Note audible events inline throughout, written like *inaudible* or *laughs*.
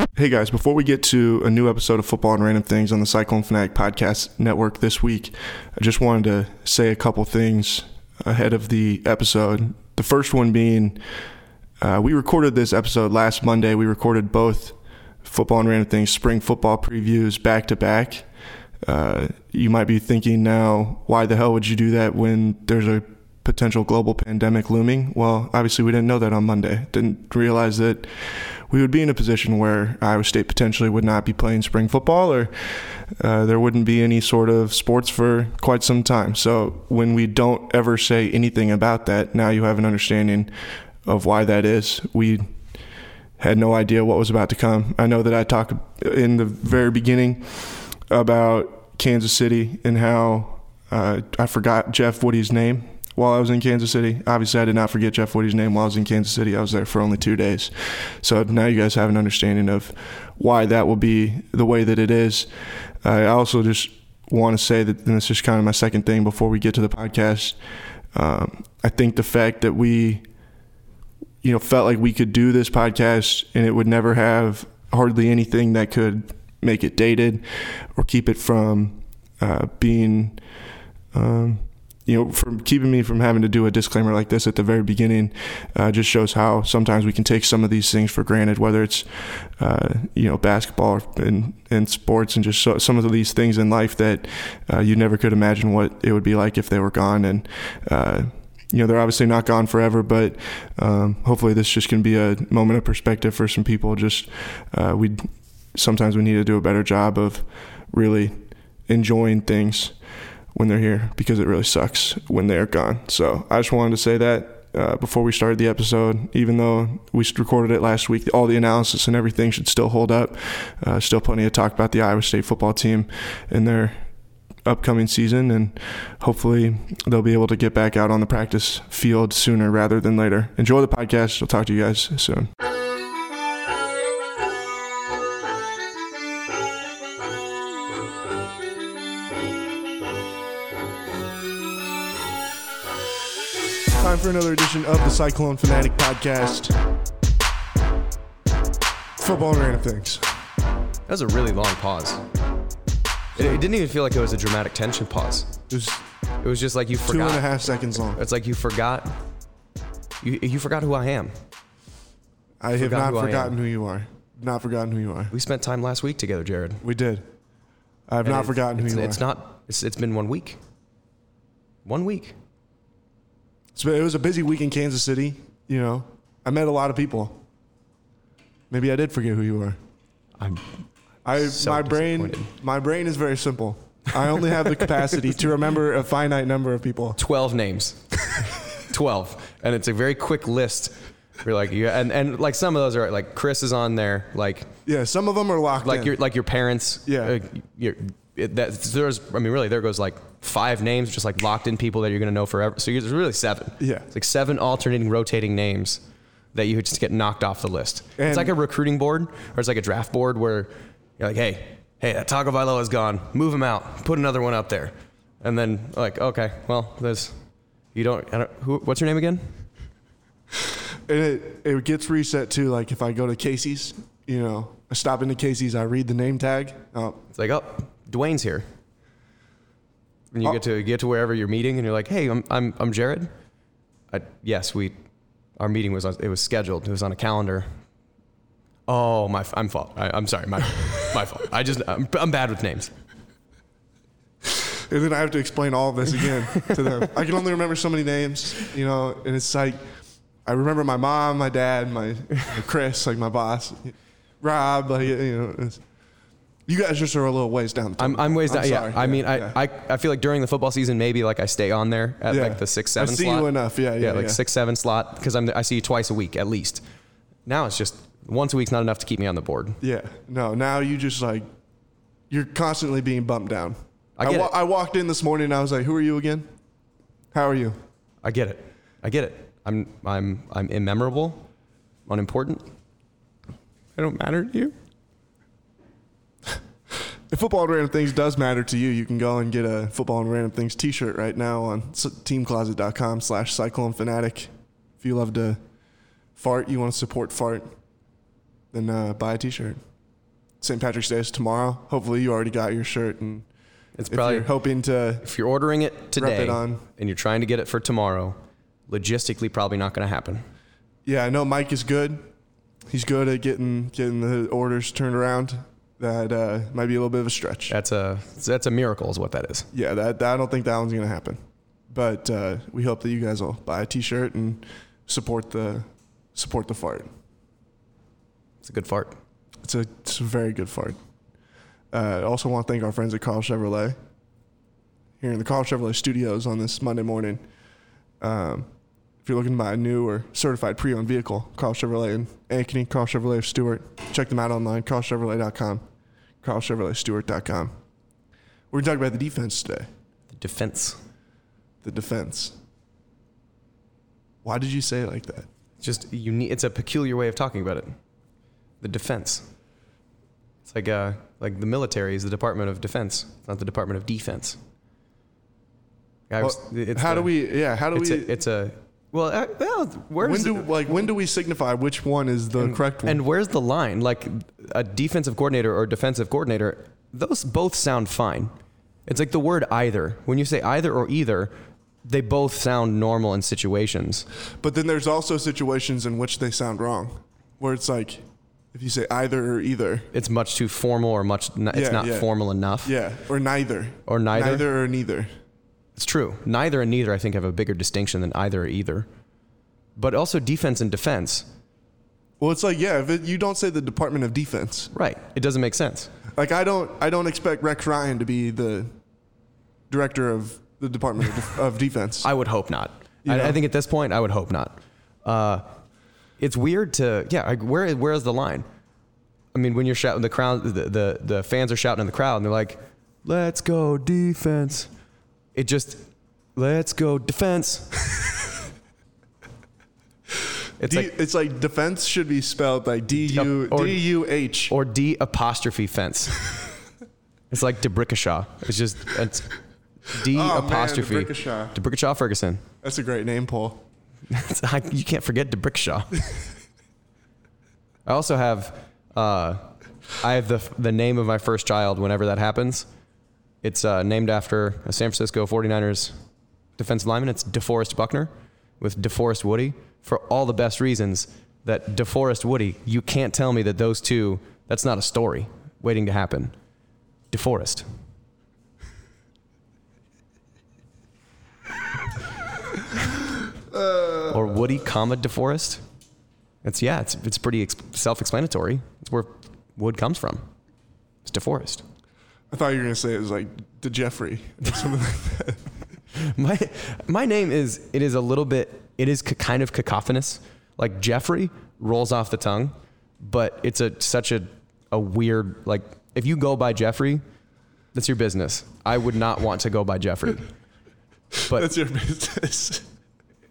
Hey guys, before we get to a new episode of Football and Random Things on the Cyclone Fanatic Podcast Network this week, I just wanted to say a couple things ahead of the episode. The first one being, uh, we recorded this episode last Monday. We recorded both Football and Random Things spring football previews back to back. Uh, you might be thinking now, why the hell would you do that when there's a potential global pandemic looming? Well, obviously, we didn't know that on Monday. Didn't realize that we would be in a position where Iowa State potentially would not be playing spring football or uh, there wouldn't be any sort of sports for quite some time. So when we don't ever say anything about that, now you have an understanding of why that is. We had no idea what was about to come. I know that I talked in the very beginning about Kansas City and how uh, I forgot Jeff Woody's name while I was in Kansas City. Obviously, I did not forget Jeff Woody's name while I was in Kansas City. I was there for only two days. So now you guys have an understanding of why that will be the way that it is. I also just want to say that, and this is kind of my second thing before we get to the podcast. Um, I think the fact that we, you know, felt like we could do this podcast and it would never have hardly anything that could make it dated or keep it from uh, being. Um, you know, from keeping me from having to do a disclaimer like this at the very beginning, uh, just shows how sometimes we can take some of these things for granted, whether it's, uh, you know, basketball and, and sports and just so, some of these things in life that uh, you never could imagine what it would be like if they were gone. And, uh, you know, they're obviously not gone forever, but um, hopefully this just can be a moment of perspective for some people. Just, uh, we sometimes we need to do a better job of really enjoying things when they're here because it really sucks when they're gone. So I just wanted to say that uh, before we started the episode. Even though we recorded it last week, all the analysis and everything should still hold up. Uh, still plenty to talk about the Iowa State football team and their upcoming season, and hopefully they'll be able to get back out on the practice field sooner rather than later. Enjoy the podcast. I'll talk to you guys soon. For another edition of the Cyclone Fanatic Podcast. Football and random things. That was a really long pause. It, it didn't even feel like it was a dramatic tension pause. It was It was just like you two forgot. half seconds long. It's like you forgot. You you forgot who I am. I have forgot not who forgotten who you are. Not forgotten who you are. We spent time last week together, Jared. We did. I have And not it- forgotten who it's, you It's are. not. It's, it's been one week. One week. It's it was a busy week in Kansas City. You know, I met a lot of people. Maybe I did forget who you were. I'm. I So my brain my brain is very simple. I only have the capacity to remember a finite number of people. 12 names. *laughs* 12. And it's a very quick list. You're like, yeah, and, and like some of those are like Chris is on there, like Yeah, some of them are locked like in. your like your parents. Yeah. uh, your, it, that, there's I mean really there goes like five names just like locked in people that you're gonna know forever. So there's really seven. Yeah. It's like seven alternating, rotating names that you just get knocked off the list. And- it's like a recruiting board or it's like a draft board where you're like, hey, hey, that Tagovailoa is gone. Move him out. Put another one up there. And then like, okay, well, there's you don't, I don't who, what's your name again? and it it gets reset too. Like if I go to Casey's, you know, I stop into Casey's, I read the name tag. Oh, It's like, oh, Dwayne's here. And you Oh. get to oh. get to wherever you're meeting, and you're like, hey, I'm I'm I'm Jared. I, yes, we, our meeting was on, it was scheduled. It was on a calendar. Oh, my, I'm fault. I, I'm sorry, my *laughs* my fault. I just I'm, I'm bad with names. and then I have to explain all of this again to them. I can only remember so many names, you know, and it's like I remember my mom, my dad, my Chris, like my boss, Rob, like you know. It's, you guys just are a little ways down. The I'm, I'm ways down. sorry. Yeah, I mean, yeah. I, I I feel like during the football season, maybe like I stay on there at Yeah. like the six seven I see slot. you enough. Yeah, yeah, yeah, like yeah. six seven slot because I'm I see you twice a week at least. Now it's just once a week's not enough to keep me on the board. Yeah. No, now you just like you're constantly being bumped down. I get wa- it. I walked in this morning and I was like, "Who are you again? How are you?" I get it. I get it. I'm I'm I'm immemorable, unimportant. I don't matter to you. If football and random things does matter to you, you can go and get a football and random things T-shirt right now on teamcloset.com slash cyclone fanatic. If you love to fart, you want to support fart, then uh, buy a T-shirt. St. Patrick's Day is tomorrow. Hopefully, you already got your shirt, and It's if probably you're hoping to if you're ordering it today it on. and you're trying to get it for tomorrow, logistically probably not going to happen. Yeah, I know Mike is good. He's good at getting getting the orders turned around. That uh, might be a little bit of a stretch. That's a that's a miracle, is what that is. Yeah, that, that I don't think that one's gonna happen. But uh, we hope that you guys will buy a T-shirt and support the support the fart. It's a good fart. It's a it's a very good fart. Uh, I also want to thank our friends at Karl Chevrolet here in the Karl Chevrolet studios on this Monday morning. Um, if you're looking to buy a new or certified pre-owned vehicle, Karl Chevrolet and Ankeny, Karl Chevrolet of Stuart, check them out online, karlchevrolet.com, karlchevroletstuart.com. We're going to talk about the defense today, The defense. the defense. Why did you say it like that? Just unique. It's a peculiar way of talking about it. The defense. It's like uh like the military is the Department of Defense. It's not the Department of Defense. I was- Well, how the- do we? Yeah, how do It's we? a, it's a well. Uh, well where's when do like when do we signify which one is the and, correct one? And where's the line? Like a defensive coordinator or defensive coordinator, those both sound fine. It's like the word either. When you say either or either, they both sound normal in situations. But then there's also situations in which they sound wrong, where it's like if you say either or either, It's much too formal or much. n- It's Yeah, not yeah. formal enough. yeah, or neither, Or neither? neither or neither. It's true. Neither and neither, I think, have a bigger distinction than either or either. But also defense and defense. Well, it's like yeah, if it, you don't say the Department of Defense, Right. It doesn't make sense. like I don't, I don't expect Rex Ryan to be the director of the Department of, Def- of Defense. *laughs* I would hope not. I, know? I think at this point, I would hope not. Uh, it's weird to yeah. I, where where is the line? I mean, when you're shouting, the crowd, the, the the fans are shouting in the crowd, and they're like, "Let's go defense." It just, "Let's go defense." *laughs* it's D, like it's like defense should be spelled like D U D U H. or D apostrophe fence. *laughs* it's like D'Brickashaw. It's just it's D Oh, man, apostrophe D'Brickashaw. D'Brickashaw Ferguson. That's a great name, Paul. You can't forget D'Brickashaw. *laughs* I also have uh, I have the the name of my first child whenever that happens. It's uh, named after a San Francisco 49ers defensive lineman. It's DeForest Buckner with DeForest Woody for all the best reasons that DeForest Woody, you can't tell me that those two, that's not a story waiting to happen. DeForest. *laughs* or Woody, comma DeForest. It's yeah, it's it's pretty ex- self-explanatory. It's where wood comes from. It's DeForest. I thought you were gonna say it was like the Jeffrey or *laughs* something like that. My my name is it is a little bit it is kind of cacophonous. Like Jeffrey rolls off the tongue, but it's a such a a weird like if you go by Jeffrey, that's your business. I would not want to go by Jeffrey. But That's your business.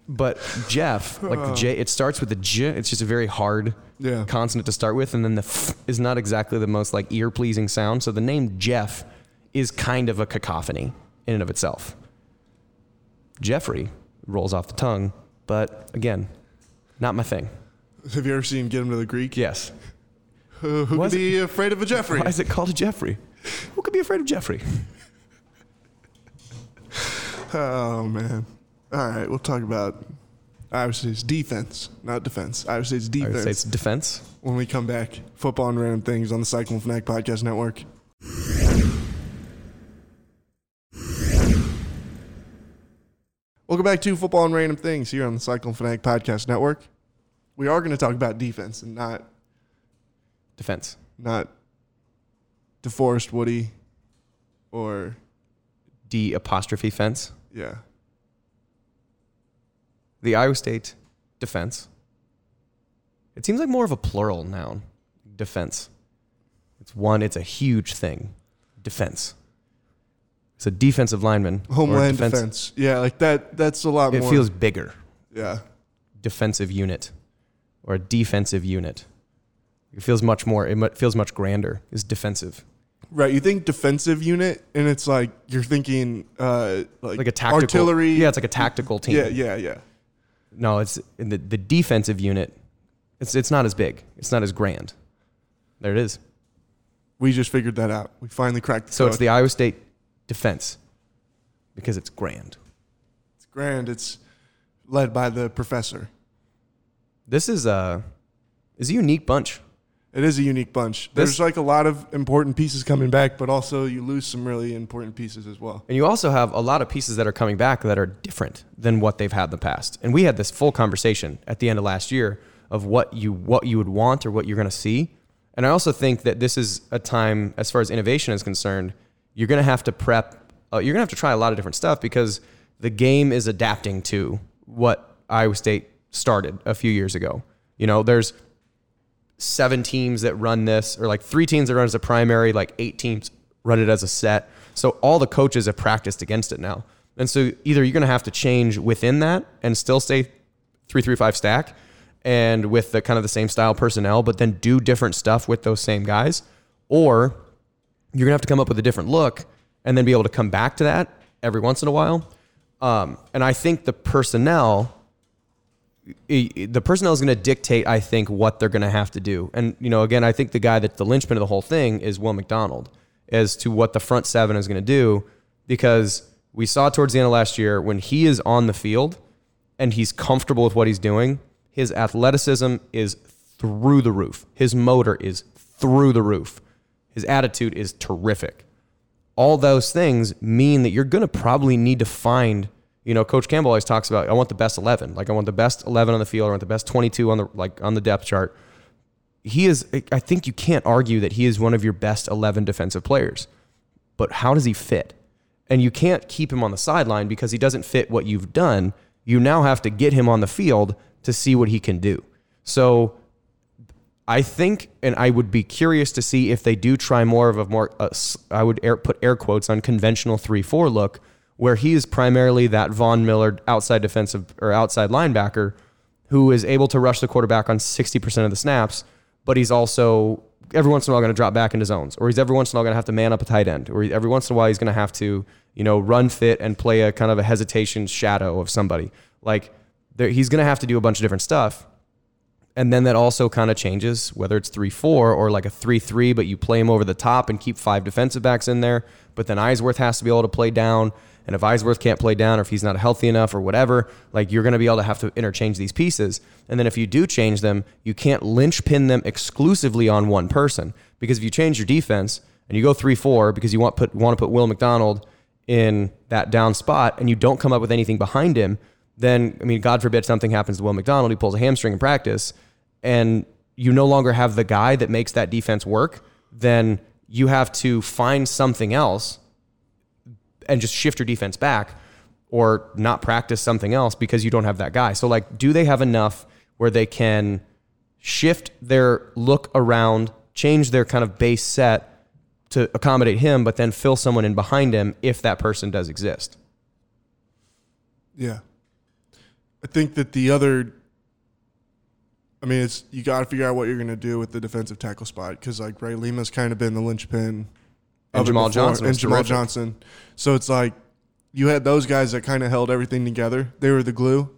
but Jeff, like the J, it starts with the J. It's just a very hard Yeah. consonant to start with, and then the f is not exactly the most like ear pleasing sound. So the name Jeff is kind of a cacophony in and of itself. Jeffrey rolls off the tongue, but again, not my thing. Have you ever seen Get Him to the Greek? Yes. Who, who Why could be afraid of a Jeffrey? Why is it called a Jeffrey? Who could be afraid of Jeffrey? *laughs* Oh man. All right, we'll talk about Iowa State's defense, not defense. Iowa State's I defense. would say it's defense. when we come back, football and random things on the Cyclone Fanatic Podcast Network. Welcome back to Football and Random Things here on the Cyclone Fanatic Podcast Network. We are going to talk about defense and not Defense. not DeForest Woody or D apostrophe fence. yeah. The Iowa State defense. It seems like more of a plural noun. Defense. It's one, it's a huge thing. Defense. It's a defensive lineman. Homeland defense. Yeah, like that that's a lot It more. It feels bigger. yeah. Defensive unit or a defensive unit. It feels much more, it feels much grander. Is defensive. Right, you think defensive unit and it's like you're thinking uh like, Like a tactical. artillery. Yeah, it's like a tactical team. yeah, yeah, yeah. No, it's in the, the defensive unit. It's, it's not as big. It's not as grand. There it is. We just figured that out. We finally cracked the So code. it's the Iowa State defense because it's grand. It's grand. It's led by the professor. This is a is a unique bunch. It is a unique bunch. This- There's like a lot of important pieces coming back, but also you lose some really important pieces as well. And you also have a lot of pieces that are coming back that are different than what they've had in the past. And we had this full conversation at the end of last year of what you what you would want or what you're going to see. And I also think that this is a time, as far as innovation is concerned, you're going to have to prep. Uh, you're going to have to try a lot of different stuff because the game is adapting to what Iowa State started a few years ago. You know, there's seven teams that run this, or like three teams that run as a primary, like eight teams run it as a set. So all the coaches have practiced against it now. And so either you're going to have to change within that and still stay three, three, five stack and with the kind of the same style personnel, but then do different stuff with those same guys, or you're going to have to come up with a different look and then be able to come back to that every once in a while. Um, and I think the personnel the personnel is going to dictate, I think, what they're going to have to do. And you know, again, I think the guy that's the linchpin of the whole thing is Will McDonald as to what the front seven is going to do, because we saw towards the end of last year when he is on the field and he's comfortable with what he's doing, his athleticism is through the roof. His motor is through the roof. His attitude is terrific. All those things mean that you're going to probably need to find you know, Coach Campbell always talks about I want the best eleven. Like I want the best eleven on the field, I want the best twenty-two on the like on the depth chart. He is. I think you can't argue that he is one of your best eleven defensive players. But how does he fit? And you can't keep him on the sideline because he doesn't fit what you've done. You now have to get him on the field to see what he can do. So I think, and I would be curious to see if they do try more of a more, uh, I would air, put air quotes on conventional 3 4 look, where he is primarily that Von Miller outside defensive or outside linebacker who is able to rush the quarterback on 60% of the snaps, but he's also every once in a while going to drop back into zones, or he's every once in a while going to have to man up a tight end, or every once in a while he's going to have to, you know, run fit and play a kind of a hesitation shadow of somebody. Like there, he's going to have to do a bunch of different stuff. And then that also kind of changes whether it's 3 4 or like a 3 3, but you play him over the top and keep five defensive backs in there. But then Eisworth has to be able to play down. And if Eisworth can't play down or if he's not healthy enough or whatever, like you're going to be able to have to interchange these pieces. And then if you do change them, you can't linchpin them exclusively on one person. Because if you change your defense and you go 3 4 because you want, put, want to put Will McDonald in that down spot and you don't come up with anything behind him, then, I mean, God forbid something happens to Will McDonald, he pulls a hamstring in practice, and you no longer have the guy that makes that defense work, then you have to find something else and just shift your defense back or not practice something else because you don't have that guy. So, like, do they have enough where they can shift their look around, change their kind of base set to accommodate him, but then fill someone in behind him if that person does exist? Yeah. I think that the other, I mean, it's you got to figure out what you're going to do with the defensive tackle spot because like Ray Lima's kind of been the linchpin, And Jamahl Johnson and Jamahl terrific. Johnson. So it's like you had those guys that kind of held everything together. They were the glue,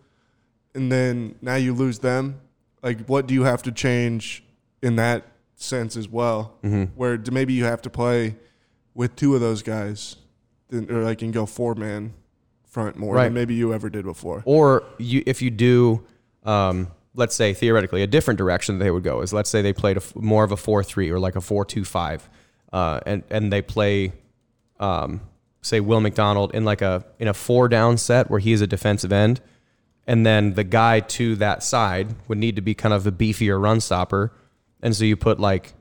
and then now you lose them. Like, what do you have to change in that sense as well? Mm-hmm. Where maybe you have to play with two of those guys, then- or like and go four man front more Right. than maybe you ever did before. Or you, if you do, um, let's say theoretically, a different direction they would go is let's say they played a f more of a four three or like a four two five, uh, and and they play, um, say Will McDonald in like a in a four down set where he is a defensive end, and then the guy to that side would need to be kind of a beefier run stopper, and so you put like,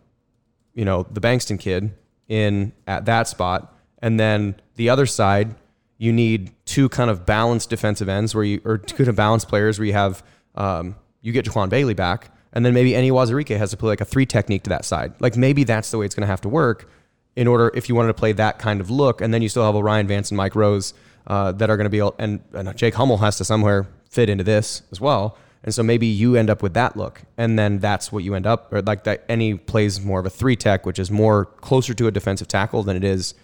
you know, the Bankston kid in at that spot, and then the other side you need two kind of balanced defensive ends where you or two kind of balanced players where you have um, you get Jaquan Bailey back, and then maybe Eni Uwazurike has to play like a three technique to that side. Like maybe that's the way it's going to have to work in order if you wanted to play that kind of look, and then you still have O'Rien Vance and Mike Rose uh, that are going to be and, and Jake Hummel has to somewhere fit into this as well. And so maybe you end up with that look, and then that's what you end up, or like that. Eni plays more of a three tech, which is more closer to a defensive tackle than it is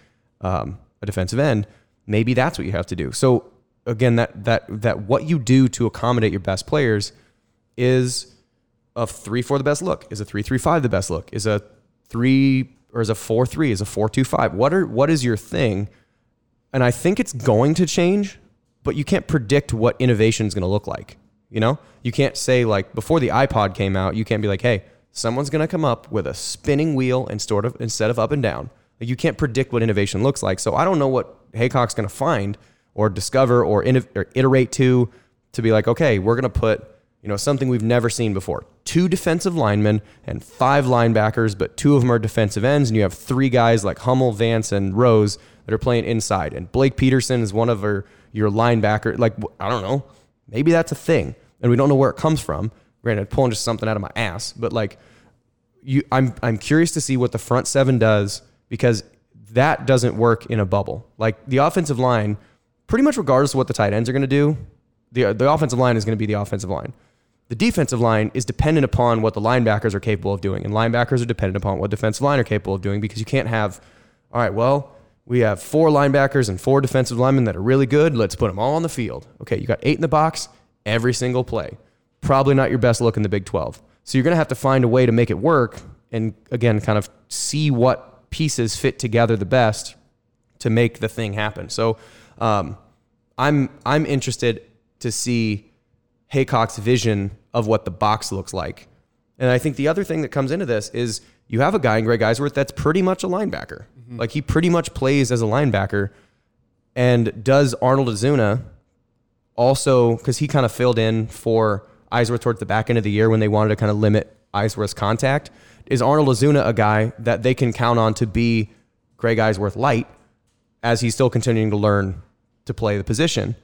um, a defensive end. Maybe that's what you have to do. So again, that that that what you do to accommodate your best players is a three four the best look, is a three three five the best look, is a three or is a four three? Is a four two five? What are what is your thing? And I think it's going to change, but you can't predict what innovation is going to look like. You know, you can't say like before the iPod came out, you can't be like, hey, someone's going to come up with a spinning wheel and sort of instead of up and down. Like you can't predict what innovation looks like. So I don't know what Heacock's going to find or discover or, innov- or iterate to to be like, okay, we're going to put you know something we've never seen before: two defensive linemen and five linebackers, but two of them are defensive ends, and you have three guys like Hummel, Vance, and Rose that are playing inside, and Blake Peterson is one of our, your linebacker. Like I don't know, maybe that's a thing, and we don't know where it comes from. Granted, pulling just something out of my ass, but like you, I'm I'm curious to see what the front seven does because that doesn't work in a bubble. Like the offensive line, pretty much regardless of what the tight ends are going to do, the the offensive line is going to be the offensive line. The defensive line is dependent upon what the linebackers are capable of doing, and linebackers are dependent upon what defensive line are capable of doing because you can't have, all right, well, we have four linebackers and four defensive linemen that are really good. Let's put them all on the field. Okay, you got eight in the box every single play. Probably not your best look in the Big 12. So you're going to have to find a way to make it work and, again, kind of see what pieces fit together the best to make the thing happen. So um, I'm, I'm interested to see Heacock's vision of what the box looks like. And I think the other thing that comes into this is you have a guy in Greg Eisworth that's pretty much a linebacker. Mm-hmm. Like he pretty much plays as a linebacker. And does Arnold Azuna also, because he kind of filled in for Eisworth towards the back end of the year when they wanted to kind of limit Eisworth's contact, is Arnold Azuna a guy that they can count on to be Greg Eisworth light as he's still continuing to learn to play the position?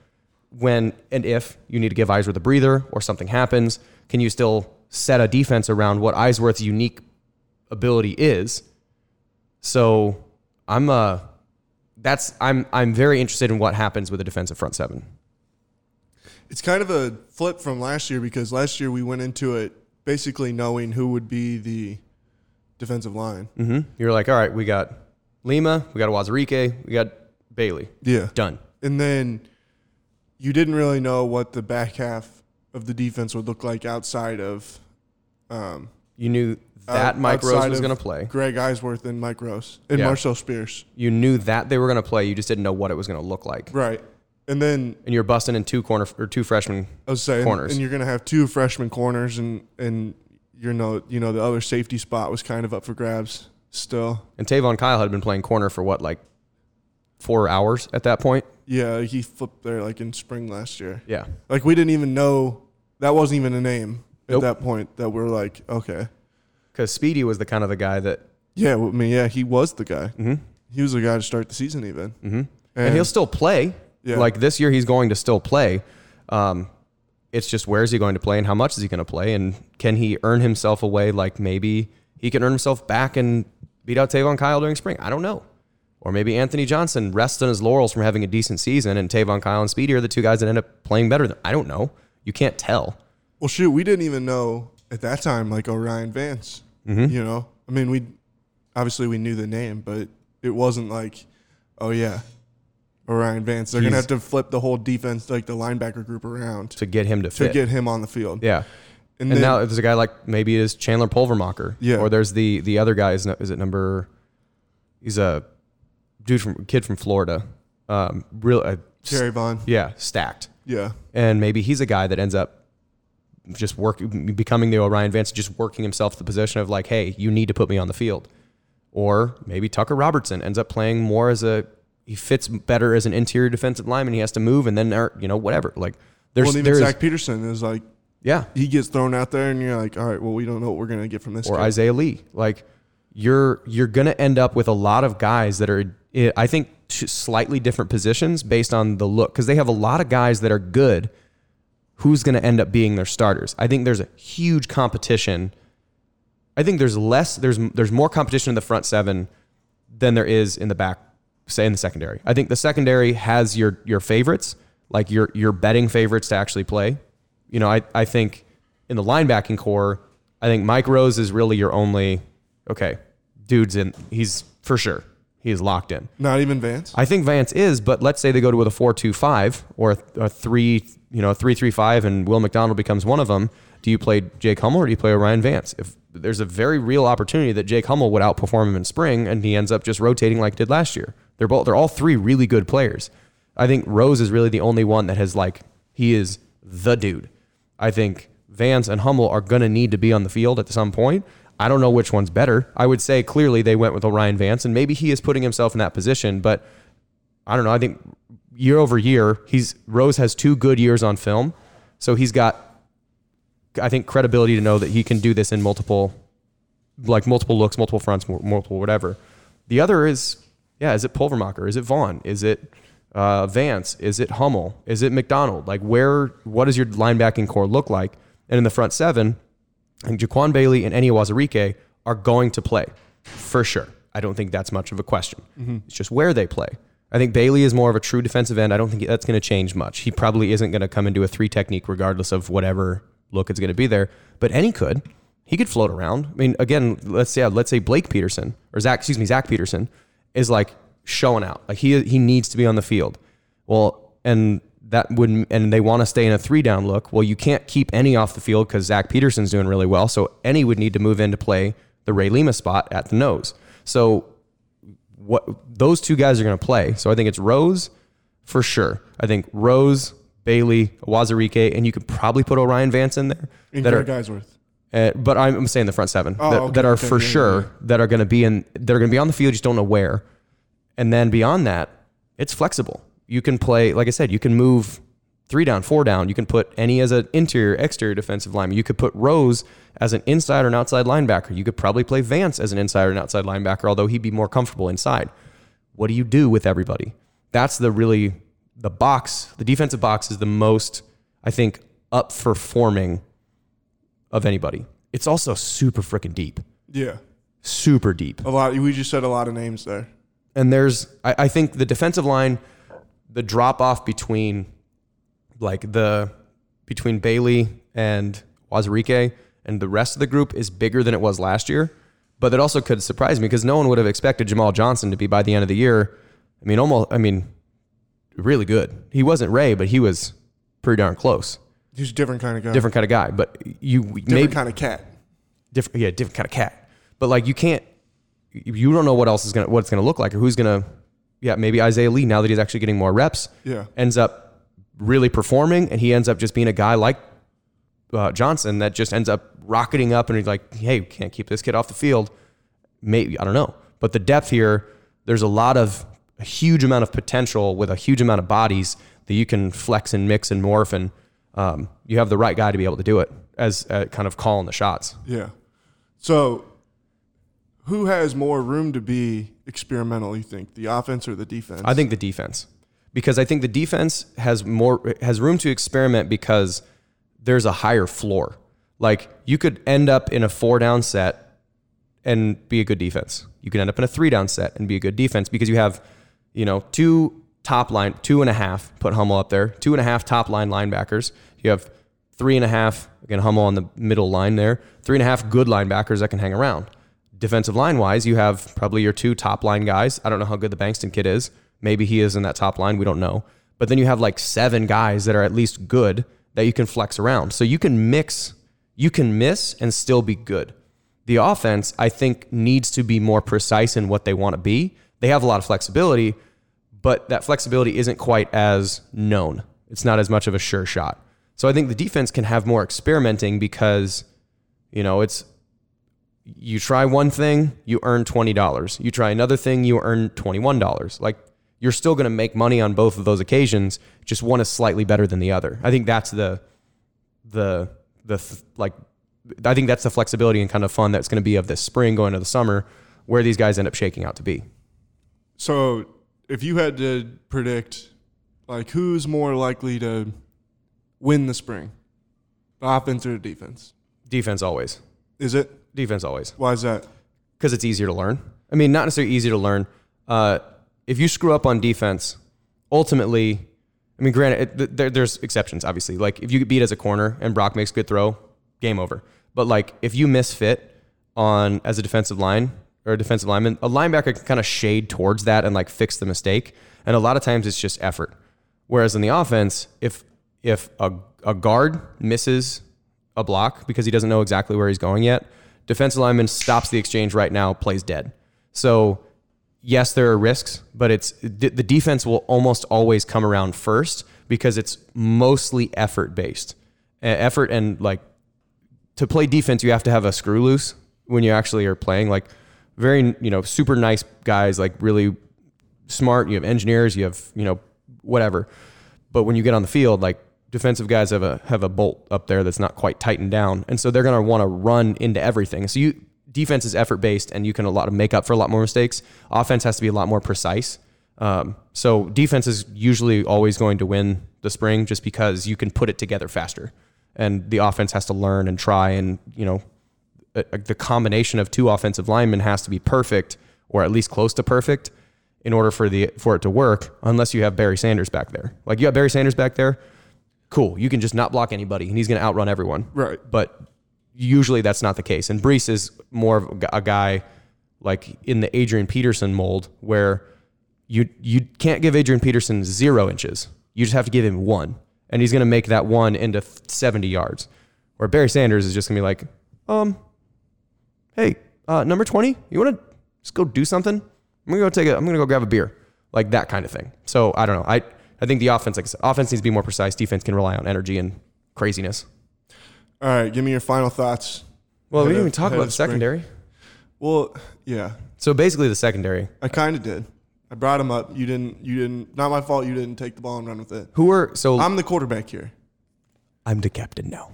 When and if you need to give Eisworth a breather or something happens, can you still set a defense around what Eisworth's unique ability is? So I'm uh that's I'm I'm very interested in what happens with the defensive front seven. It's kind of a flip from last year because last year we went into it basically knowing who would be the defensive line. Mm-hmm. You're like, all right, we got Lima, we got Uwazurike, we got Bailey. Yeah, done. And then you didn't really know what the back half of the defense would look like outside of. Um, you knew that uh, Mike Rose was going to play. Greg Eisworth and Mike Rose and yeah. Marcel Spears. You knew that they were going to play. You just didn't know what it was going to look like. Right. And then and you're busting in two corner or two freshman I was saying, corners, and you're going to have two freshman corners, and and you know you know the other safety spot was kind of up for grabs still. And Tayvonn Kyle had been playing corner for what like four hours at that point. Yeah, he flipped there like in spring last year. Yeah. Like we didn't even know that wasn't even a name at that point that we're like, okay. Because Speedy was the kind of the guy that. Yeah, I mean, yeah, he was the guy. Mm-hmm. He was the guy to start the season even. Mm-hmm. And, and, he'll still play. Yeah. Like this year, he's going to still play. Um, it's just where is he going to play and how much is he going to play and can he earn himself away like maybe he can earn himself back and beat out Tayvonn Kyle during spring. I don't know. Or maybe Anthony Johnson rests on his laurels from having a decent season, and Tayvonn Kyle and Speedy are the two guys that end up playing better. Than, I don't know. You can't tell. Well, shoot, we didn't even know at that time like O'Rien Vance. Mm-hmm. You know, I mean, we obviously we knew the name, but it wasn't like, oh yeah, O'Rien Vance. They're He's, gonna have to flip the whole defense, like the linebacker group, around to get him to to fit. get him on the field. Yeah. And, and then, now there's a guy like maybe it is Chandler Pulvermacher. Yeah. Or there's the the other guy is is it number? He's a dude from kid from Florida. Um, real uh, Gerry Vaughn. Yeah, stacked. Yeah, and maybe he's a guy that ends up just work becoming the O'Rien Vance, just working himself to the position of like, hey, you need to put me on the field. Or maybe Tucker Robertson ends up playing more as a he fits better as an interior defensive lineman. He has to move and then you know whatever. Like there's well, even there's, Zach Peterson is like yeah he gets thrown out there and you're like all right well we don't know what we're gonna get from this. Or kid. Isaiah Lee like you're you're gonna end up with a lot of guys that are I think slightly different positions based on the look because they have a lot of guys that are good. Who's going to end up being their starters? I think there's a huge competition. I think there's less. There's there's more competition in the front seven than there is in the back. Say in the secondary. I think the secondary has your your favorites, like your your betting favorites to actually play. You know, I I think in the linebacking core, I think Mike Rose is really your only okay dudes in. He's for sure He is locked in. Not even Vance. I think Vance is, but let's say they go to with a four-two-five or a, a three, you know, three-three-five, and Will McDonald becomes one of them. Do you play Jake Hummel or do you play Ryan Vance? If there's a very real opportunity that Jake Hummel would outperform him in spring, and he ends up just rotating like he did last year. They're both they're all three really good players. I think Rose is really the only one that has like he is the dude. I think Vance and Hummel are gonna need to be on the field at some point. I don't know which one's better. I would say clearly they went with O'Rien Vance, and maybe he is putting himself in that position, but I don't know. I think year over year, he's Rose has two good years on film, so he's got I think credibility to know that he can do this in multiple like multiple looks, multiple fronts, multiple whatever. The other is yeah, is it Pulvermacher? Is it Vaughn? Is it uh, Vance? Is it Hummel? Is it McDonald? Like where? What does your linebacking core look like? And in the front seven, I think Jaquan Bailey and Eni Uwazurike are going to play for sure. I don't think that's much of a question. Mm-hmm. It's just where they play. I think Bailey is more of a true defensive end. I don't think that's going to change much. He probably isn't going to come into a three technique regardless of whatever look is going to be there. But Eni could. He could float around. I mean, again, let's say let's say Blake Peterson or Zach, excuse me, Zach Peterson is like showing out. Like he he needs to be on the field. Well, and that would and they want to stay in a three down look. Well, you can't keep Eni off the field because Zach Peterson's doing really well. So Eni would need to move in to play the Ray Lima spot at the nose. So what those two guys are going to play. So I think it's Rose for sure. I think Rose, Bailey, Uwazurike, and you could probably put O'Rien Vance in there. In that are, Geisworth. Uh, but I'm, I'm, saying the front seven oh, that, okay, that, are okay, for yeah, sure yeah. that are going to be in. They're going to be on the field. You just don't know where. And then beyond that, it's flexible. You can play, like I said, you can move three down, four down. You can put Eni as an interior, exterior defensive lineman. You could put Rose as an inside or an outside linebacker. You could probably play Vance as an inside or an outside linebacker, although he'd be more comfortable inside. What do you do with everybody? That's the really the box. The defensive box is the most, I think, up for forming of anybody. It's also super freaking deep. Yeah. Super deep. A lot. We just said a lot of names there. And there's, I, I think the defensive line, the drop off between like the, between Bailey and Uwazurike and the rest of the group is bigger than it was last year. But that also could surprise me because no one would have expected Jamahl Johnson to be by the end of the year. I mean, almost, I mean, really good. He wasn't Ray, but he was pretty darn close. He's a different kind of guy. Different kind of guy, but you different maybe, kind of cat. Different, yeah, different kind of cat. But like you can't, you don't know what else is gonna what it's gonna look like or who's gonna. Yeah, maybe Isaiah Lee now that he's actually getting more reps. Yeah, ends up really performing, and he ends up just being a guy like uh, Johnson that just ends up rocketing up, and he's like, hey, can't keep this kid off the field. Maybe I don't know, but the depth here, there's a lot of a huge amount of potential with a huge amount of bodies that you can flex and mix and morph and um, you have the right guy to be able to do it as uh, kind of calling the shots. Yeah. So, who has more room to be experimental? You think the offense or the defense? I think the defense, because I think the defense has more has room to experiment because there's a higher floor. Like you could end up in a four down set and be a good defense. You could end up in a three down set and be a good defense because you have, you know, two top line, two and a half, put Hummel up there, two and a half top line linebackers. You have three and a half, again, Hummel on the middle line there, three and a half good linebackers that can hang around. Defensive line wise, you have probably your two top line guys. I don't know how good the Bankston kid is. Maybe he is in that top line. We don't know. But then you have like seven guys that are at least good that you can flex around. So you can mix, you can miss and still be good. The offense, I think, needs to be more precise in what they want to be. They have a lot of flexibility, but that flexibility isn't quite as known. It's not as much of a sure shot. So I think the defense can have more experimenting because, you know, it's you try one thing, you earn $20. You try another thing, you earn $21. Like you're still going to make money on both of those occasions, just one is slightly better than the other. I think that's the the the like I think that's the flexibility and kind of fun that's going to be of this spring going to the summer where these guys end up shaking out to be. So if you had to predict, like who's more likely to win the spring, the offense or the defense? Defense always. Is it defense always? Why is that? Because it's easier to learn. I mean, not necessarily easy to learn. Uh, if you screw up on defense, ultimately, I mean, granted, it, there, there's exceptions, obviously. Like if you get beat as a corner and Brock makes a good throw, game over. But like if you misfit on as a defensive line or a defensive lineman, a linebacker can kind of shade towards that and like fix the mistake. And a lot of times it's just effort. Whereas in the offense, if if a, a guard misses a block because he doesn't know exactly where he's going yet, defensive lineman stops the exchange right now, plays dead. So yes, there are risks, but it's the defense will almost always come around first because it's mostly effort based. Effort and like to play defense, you have to have a screw loose when you actually are playing. Like very, you know, super nice guys, like really smart. You have engineers, you have, you know, whatever. But when you get on the field, like defensive guys have a have a bolt up there that's not quite tightened down, and so they're going to want to run into everything. So you defense is effort based, and you can a lot of make up for a lot more mistakes. Offense has to be a lot more precise. Um, so defense is usually always going to win the spring just because you can put it together faster, and the offense has to learn and try, and you know, the combination of two offensive linemen has to be perfect or at least close to perfect in order for the for it to work. Unless you have Barry Sanders back there, like you have Barry Sanders back there, cool. You can just not block anybody, and he's going to outrun everyone. Right. But usually that's not the case. And Breece is more of a guy like in the Adrian Peterson mold where you you can't give Adrian Peterson zero inches. You just have to give him one, and he's going to make that one into 70 yards. Where Barry Sanders is just going to be like, um, hey, uh, number 20, you want to just go do something? I'm gonna go take a. I'm gonna go grab a beer, like that kind of thing. So I don't know. I I think the offense, like said, offense needs to be more precise. Defense can rely on energy and craziness. All right, give me your final thoughts. Well, we didn't even talk about the secondary. Well, yeah. So basically, the secondary. I kind of did. I brought him up. You didn't. You didn't. Not my fault. You didn't take the ball and run with it. Who are so? I'm the quarterback here. I'm the captain now.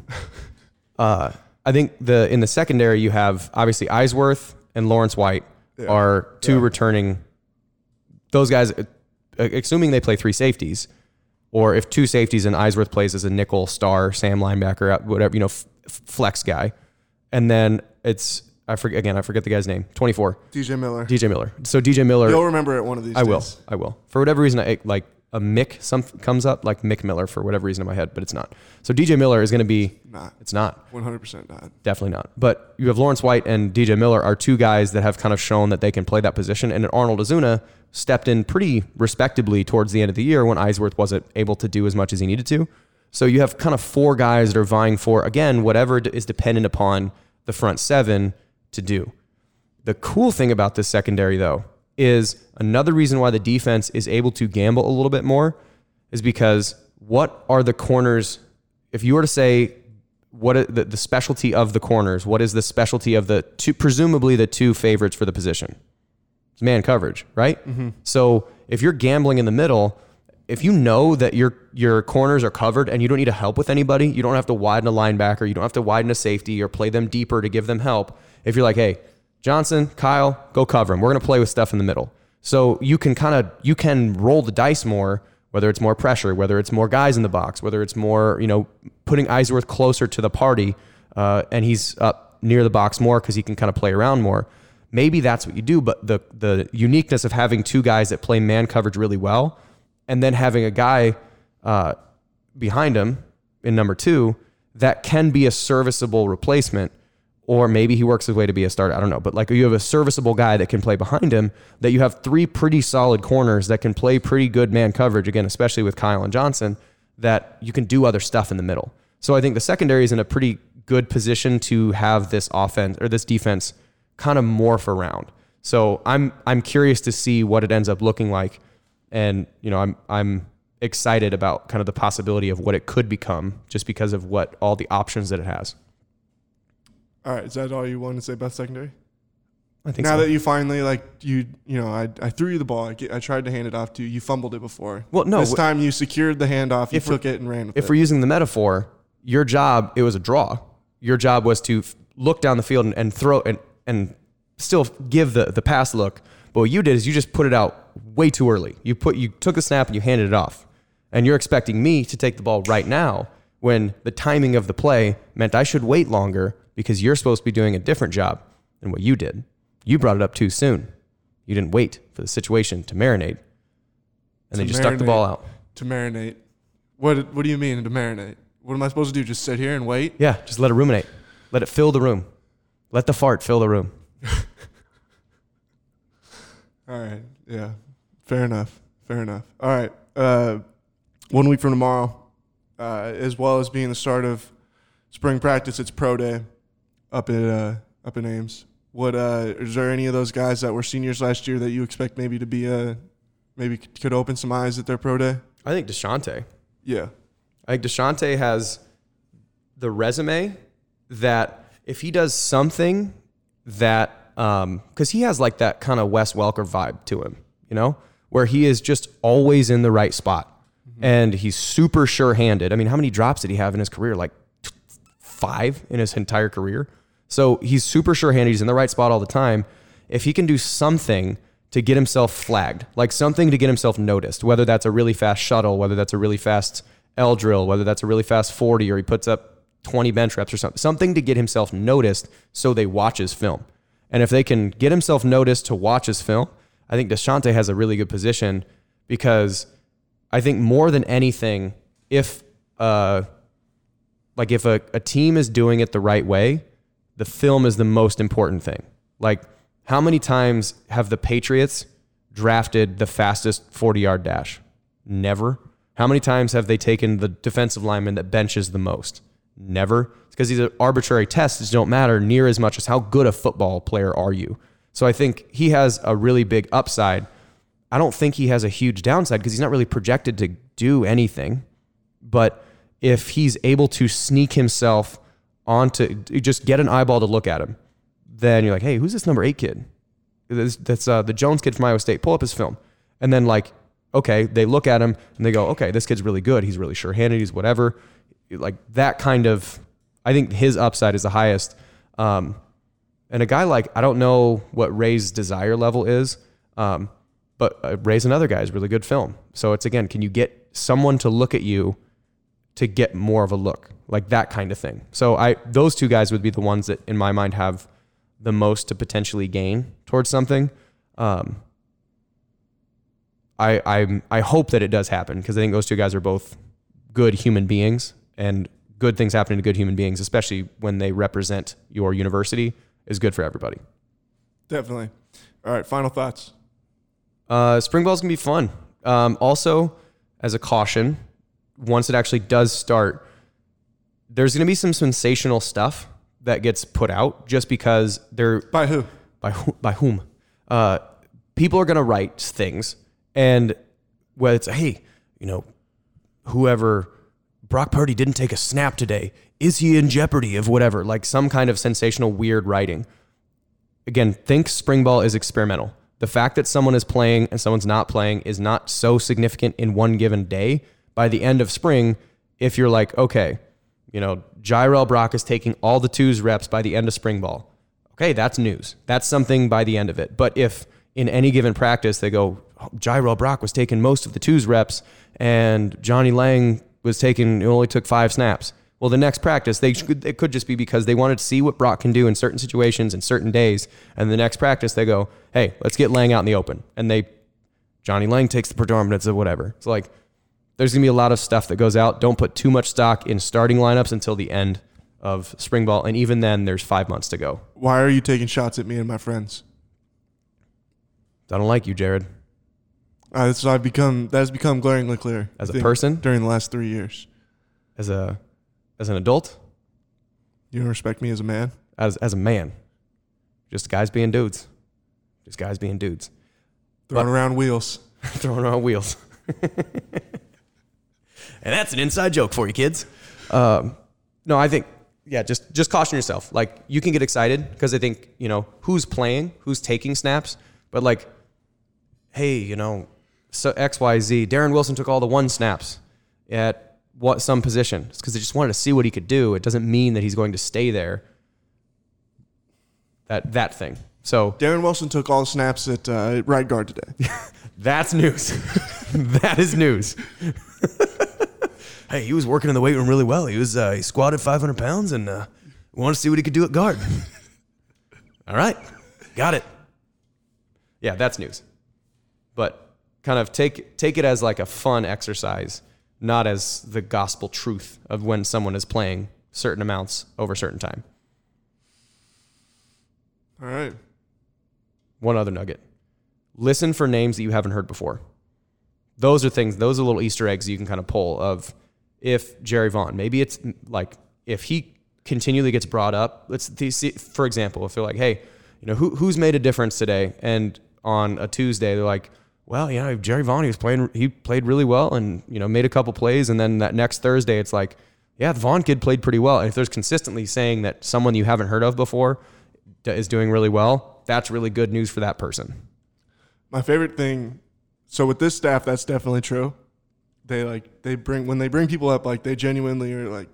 *laughs* uh, I think the in the secondary you have obviously Eisworth and Lawrence White yeah. are two yeah. returning. Those guys, Uh, assuming they play three safeties, or if two safeties and Eisworth plays as a nickel star, Sam linebacker, uh, whatever you know, f- flex guy, and then it's I forget again. I forget the guy's name. Twenty four. DJ Miller. DJ Miller. So DJ Miller. You'll remember it one of these. I days. will. I will. For whatever reason, I like a Mick some comes up like Mick Miller for whatever reason in my head, but it's not. So DJ Miller is going to be not. It's not. 100% not. Definitely not. But you have Lawrence White and DJ Miller are two guys that have kind of shown that they can play that position. And Arnold Azuna stepped in pretty respectably towards the end of the year when Eisworth wasn't able to do as much as he needed to. So you have kind of four guys that are vying for again whatever is dependent upon the front seven to do. The cool thing about this secondary though is another reason why the defense is able to gamble a little bit more is because what are the corners? If you were to say what the, the specialty of the corners, what is the specialty of the two, presumably the two favorites for the position? It's man coverage, right? Mm-hmm. So if you're gambling in the middle, if you know that your your corners are covered and you don't need to help with anybody, you don't have to widen a linebacker, you don't have to widen a safety or play them deeper to give them help. If you're like, hey, Johnson, Kyle, go cover him. We're going to play with stuff in the middle. So you can kind of you can roll the dice more, whether it's more pressure, whether it's more guys in the box, whether it's more you know putting Eisworth closer to the party, uh, and he's up near the box more because he can kind of play around more. Maybe that's what you do. But the the uniqueness of having two guys that play man coverage really well, and then having a guy uh, behind him in number two that can be a serviceable replacement or maybe he works his way to be a starter. I don't know. But like you have a serviceable guy that can play behind him, that you have three pretty solid corners that can play pretty good man coverage, again, especially with Kyle and Johnson, that you can do other stuff in the middle. So I think the secondary is in a pretty good position to have this offense or this defense kind of morph around. So I'm I'm curious to see what it ends up looking like. And, you know, I'm I'm excited about kind of the possibility of what it could become just because of what all the options that it has. All right, is that all you want to say about secondary? I think now so. that you finally like you you know I, I threw you the ball I, I tried to hand it off to you you fumbled it before well no this time you secured the handoff you took it and ran with if it. we're using the metaphor your job it was a draw your job was to f- look down the field and, and throw and and still give the the pass look but what you did is you just put it out way too early you put you took the snap and you handed it off and you're expecting me to take the ball right now when the timing of the play meant I should wait longer because you're supposed to be doing a different job than what you did. You brought it up too soon. You didn't wait for the situation to marinate. And to then you stuck the ball out. To marinate. What what do you mean to marinate? What am I supposed to do? Just sit here and wait? Yeah, just let it ruminate. Let it fill the room. Let the fart fill the room. *laughs* All right. Yeah. Fair enough. Fair enough. All right. Uh, one week from tomorrow, uh, as well as being the start of spring practice, it's pro day up at uh, up in Ames. What uh, is there any of those guys that were seniors last year that you expect maybe to be uh, maybe could open some eyes at their pro day? I think Deshaunte. Yeah. I think Deshaunte has the resume that if he does something that, because he has like that kind of Wes Welker vibe to him, you know, where he is just always in the right spot and he's super sure handed. I mean, how many drops did he have in his career? Like five in his entire career. So he's super sure handed. He's in the right spot all the time. If he can do something to get himself flagged, like something to get himself noticed, whether that's a really fast shuttle, whether that's a really fast L drill, whether that's a really fast 40 or he puts up 20 bench reps or something, something to get himself noticed so they watch his film. And if they can get himself noticed to watch his film, I think Deshaunte has a really good position because I think more than anything, if uh, like if a, a team is doing it the right way, the film is the most important thing. Like, how many times have the Patriots drafted the fastest 40 yard dash? Never. How many times have they taken the defensive lineman that benches the most? Never. It's because these arbitrary tests don't matter near as much as how good a football player are you. So I think he has a really big upside. I don't think he has a huge downside because he's not really projected to do anything. But if he's able to sneak himself onto, just get an eyeball to look at him, then you're like, hey, who's this number eight kid? That's, uh, the Jones kid from Iowa State. Pull up his film. And then, like, okay, they look at him and they go, okay, this kid's really good. He's really sure handed. He's whatever. Like, that kind of, I think his upside is the highest. Um, and a guy like, I don't know what Ray's desire level is, um, but uh, Ray's another guy is really good film. So it's again, can you get someone to look at you to get more of a look, like that kind of thing? So I, those two guys would be the ones that in my mind have the most to potentially gain towards something. Um, I, I, I hope that it does happen because I think those two guys are both good human beings and good things happening to good human beings, especially when they represent your university, is good for everybody. Definitely. All right. Final thoughts. Uh, spring ball's gonna be fun. Um, also, as a caution, once it actually does start, there's gonna be some sensational stuff that gets put out just because they're By who? by who, by whom? Uh, people are gonna write things, and whether it's hey, you know, whoever Brock Purdy didn't take a snap today, is he in jeopardy of whatever? Like some kind of sensational weird writing. Again, think spring ball is experimental. The fact that someone is playing and someone's not playing is not so significant in one given day. By the end of spring, if you're like, okay, you know, Jirehl Brock is taking all the twos reps by the end of spring ball. Okay, that's news. That's something by the end of it. But if in any given practice they go, Jirehl Brock was taking most of the twos reps and Johnnie Lang was taking, it only took five snaps. Well, the next practice, they should, it could just be because they wanted to see what Brock can do in certain situations and certain days. And the next practice, they go, hey, let's get Lang out in the open. And they, Johnnie Lang takes the predominance of whatever. It's like, there's going to be a lot of stuff that goes out. Don't put too much stock in starting lineups until the end of spring ball. And even then, there's five months to go. Why are you taking shots at me and my friends? I don't like you, Jared. Uh, that's I've become. That has become glaringly clear As a think, person? during the last three years. As a, as an adult, You don't respect me as a man. as, as a man, just guys being dudes. Just guys being dudes. Throwing around wheels. *laughs* throwing around wheels. *laughs* and that's an inside joke for you kids. Um, no, I think yeah, just just caution yourself. Like you can get excited because I think you know who's playing, who's taking snaps, but like, hey, you know, so X Y Z. Darren Wilson took all the one snaps at what some position. It's because they just wanted to see what he could do. It doesn't mean that he's going to stay there. That that thing. So Darren Wilson took all the snaps at uh, right guard today. *laughs* That's news. *laughs* that is news. *laughs* hey, he was working in the weight room really well. He was uh, he squatted 500 pounds and uh, wanted to see what he could do at guard. *laughs* All right, got it. Yeah, that's news. But kind of take take it as like a fun exercise, not as the gospel truth of when someone is playing certain amounts over certain time. all right. One other nugget. listen for names that you haven't heard before. Those are things, those are little Easter eggs you can kind of pull of if Jerry Vaughn, maybe it's like if he continually gets brought up, let's see, for example, if they're like, hey, you know, who, who's made a difference today? And on a Tuesday, they're like, well, you know, Jerry Vaughn, he was playing, he played really well and, you know, made a couple plays. And then that next Thursday, it's like, yeah, the Vaughn kid played pretty well. And if there's consistently saying that someone you haven't heard of before is doing really well, that's really good news for that person. My favorite thing, so with this staff, that's definitely true. They like they bring when they bring people up, like they genuinely are like,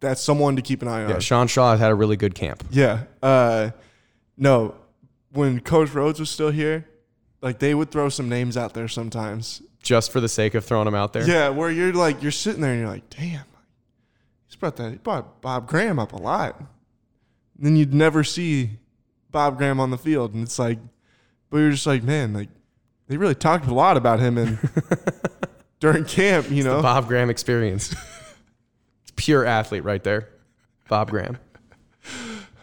that's someone to keep an eye on. Yeah, Sean Shaw has had a really good camp. Yeah. Uh, no, when Coach Rhoads was still here, like they would throw some names out there sometimes. Just for the sake of throwing them out there. Yeah, where you're like you're sitting there and you're like, damn, he's brought that he brought Bob Graham up a lot. And then you'd never see Bob Graham on the field, and it's like, but you're just like, man, like they really talked a lot about him and *laughs* during camp, you know, Bob Graham experience. *laughs* it's pure athlete right there, Bob Graham.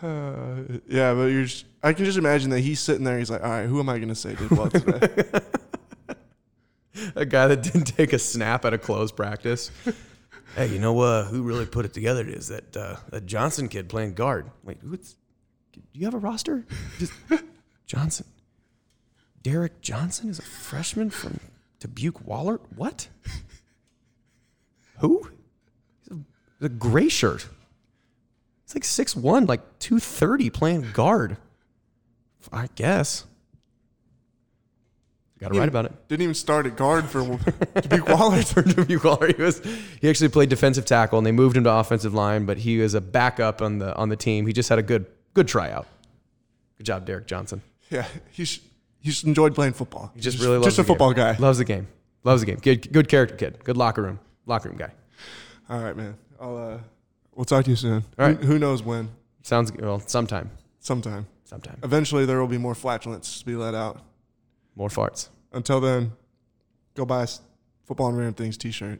Uh, yeah, but you're. Just, I can just imagine that he's sitting there. He's like, all right, who am I going to say did well today? *laughs* a guy that didn't take a snap at a close practice. hey, you know uh, who really put it together is that uh, that Johnson kid playing guard. Wait, who's? Do you have a roster? Just *laughs* Johnson. Derek Johnson is a freshman from Dubuque Wahlert. What? Who? He's a, a gray shirt. He's like six one, like 230 playing guard. I guess. Got to write about it. Didn't even start at guard for *laughs* Dubuque Wahlert. *laughs* for Dubuque Wahlert. He was he actually played defensive tackle and they moved him to offensive line, but he was a backup on the on the team. He just had a good good tryout. Good job, Derek Johnson. Yeah, he's just enjoyed playing football. He just, really loves just a football game. guy. Loves the game. Loves the game. Good good character kid. Good locker room. Locker room guy. All right, man. I'll uh, we'll talk to you soon. All right. Who, who knows when? Sounds well, sometime. Sometime. Sometime. Eventually, there will be more flatulence to be let out. More farts. Until then, go buy a football and random things T-shirt,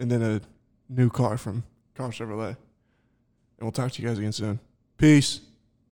and then a new car from Karl Chevrolet. And we'll talk to you guys again soon. Peace.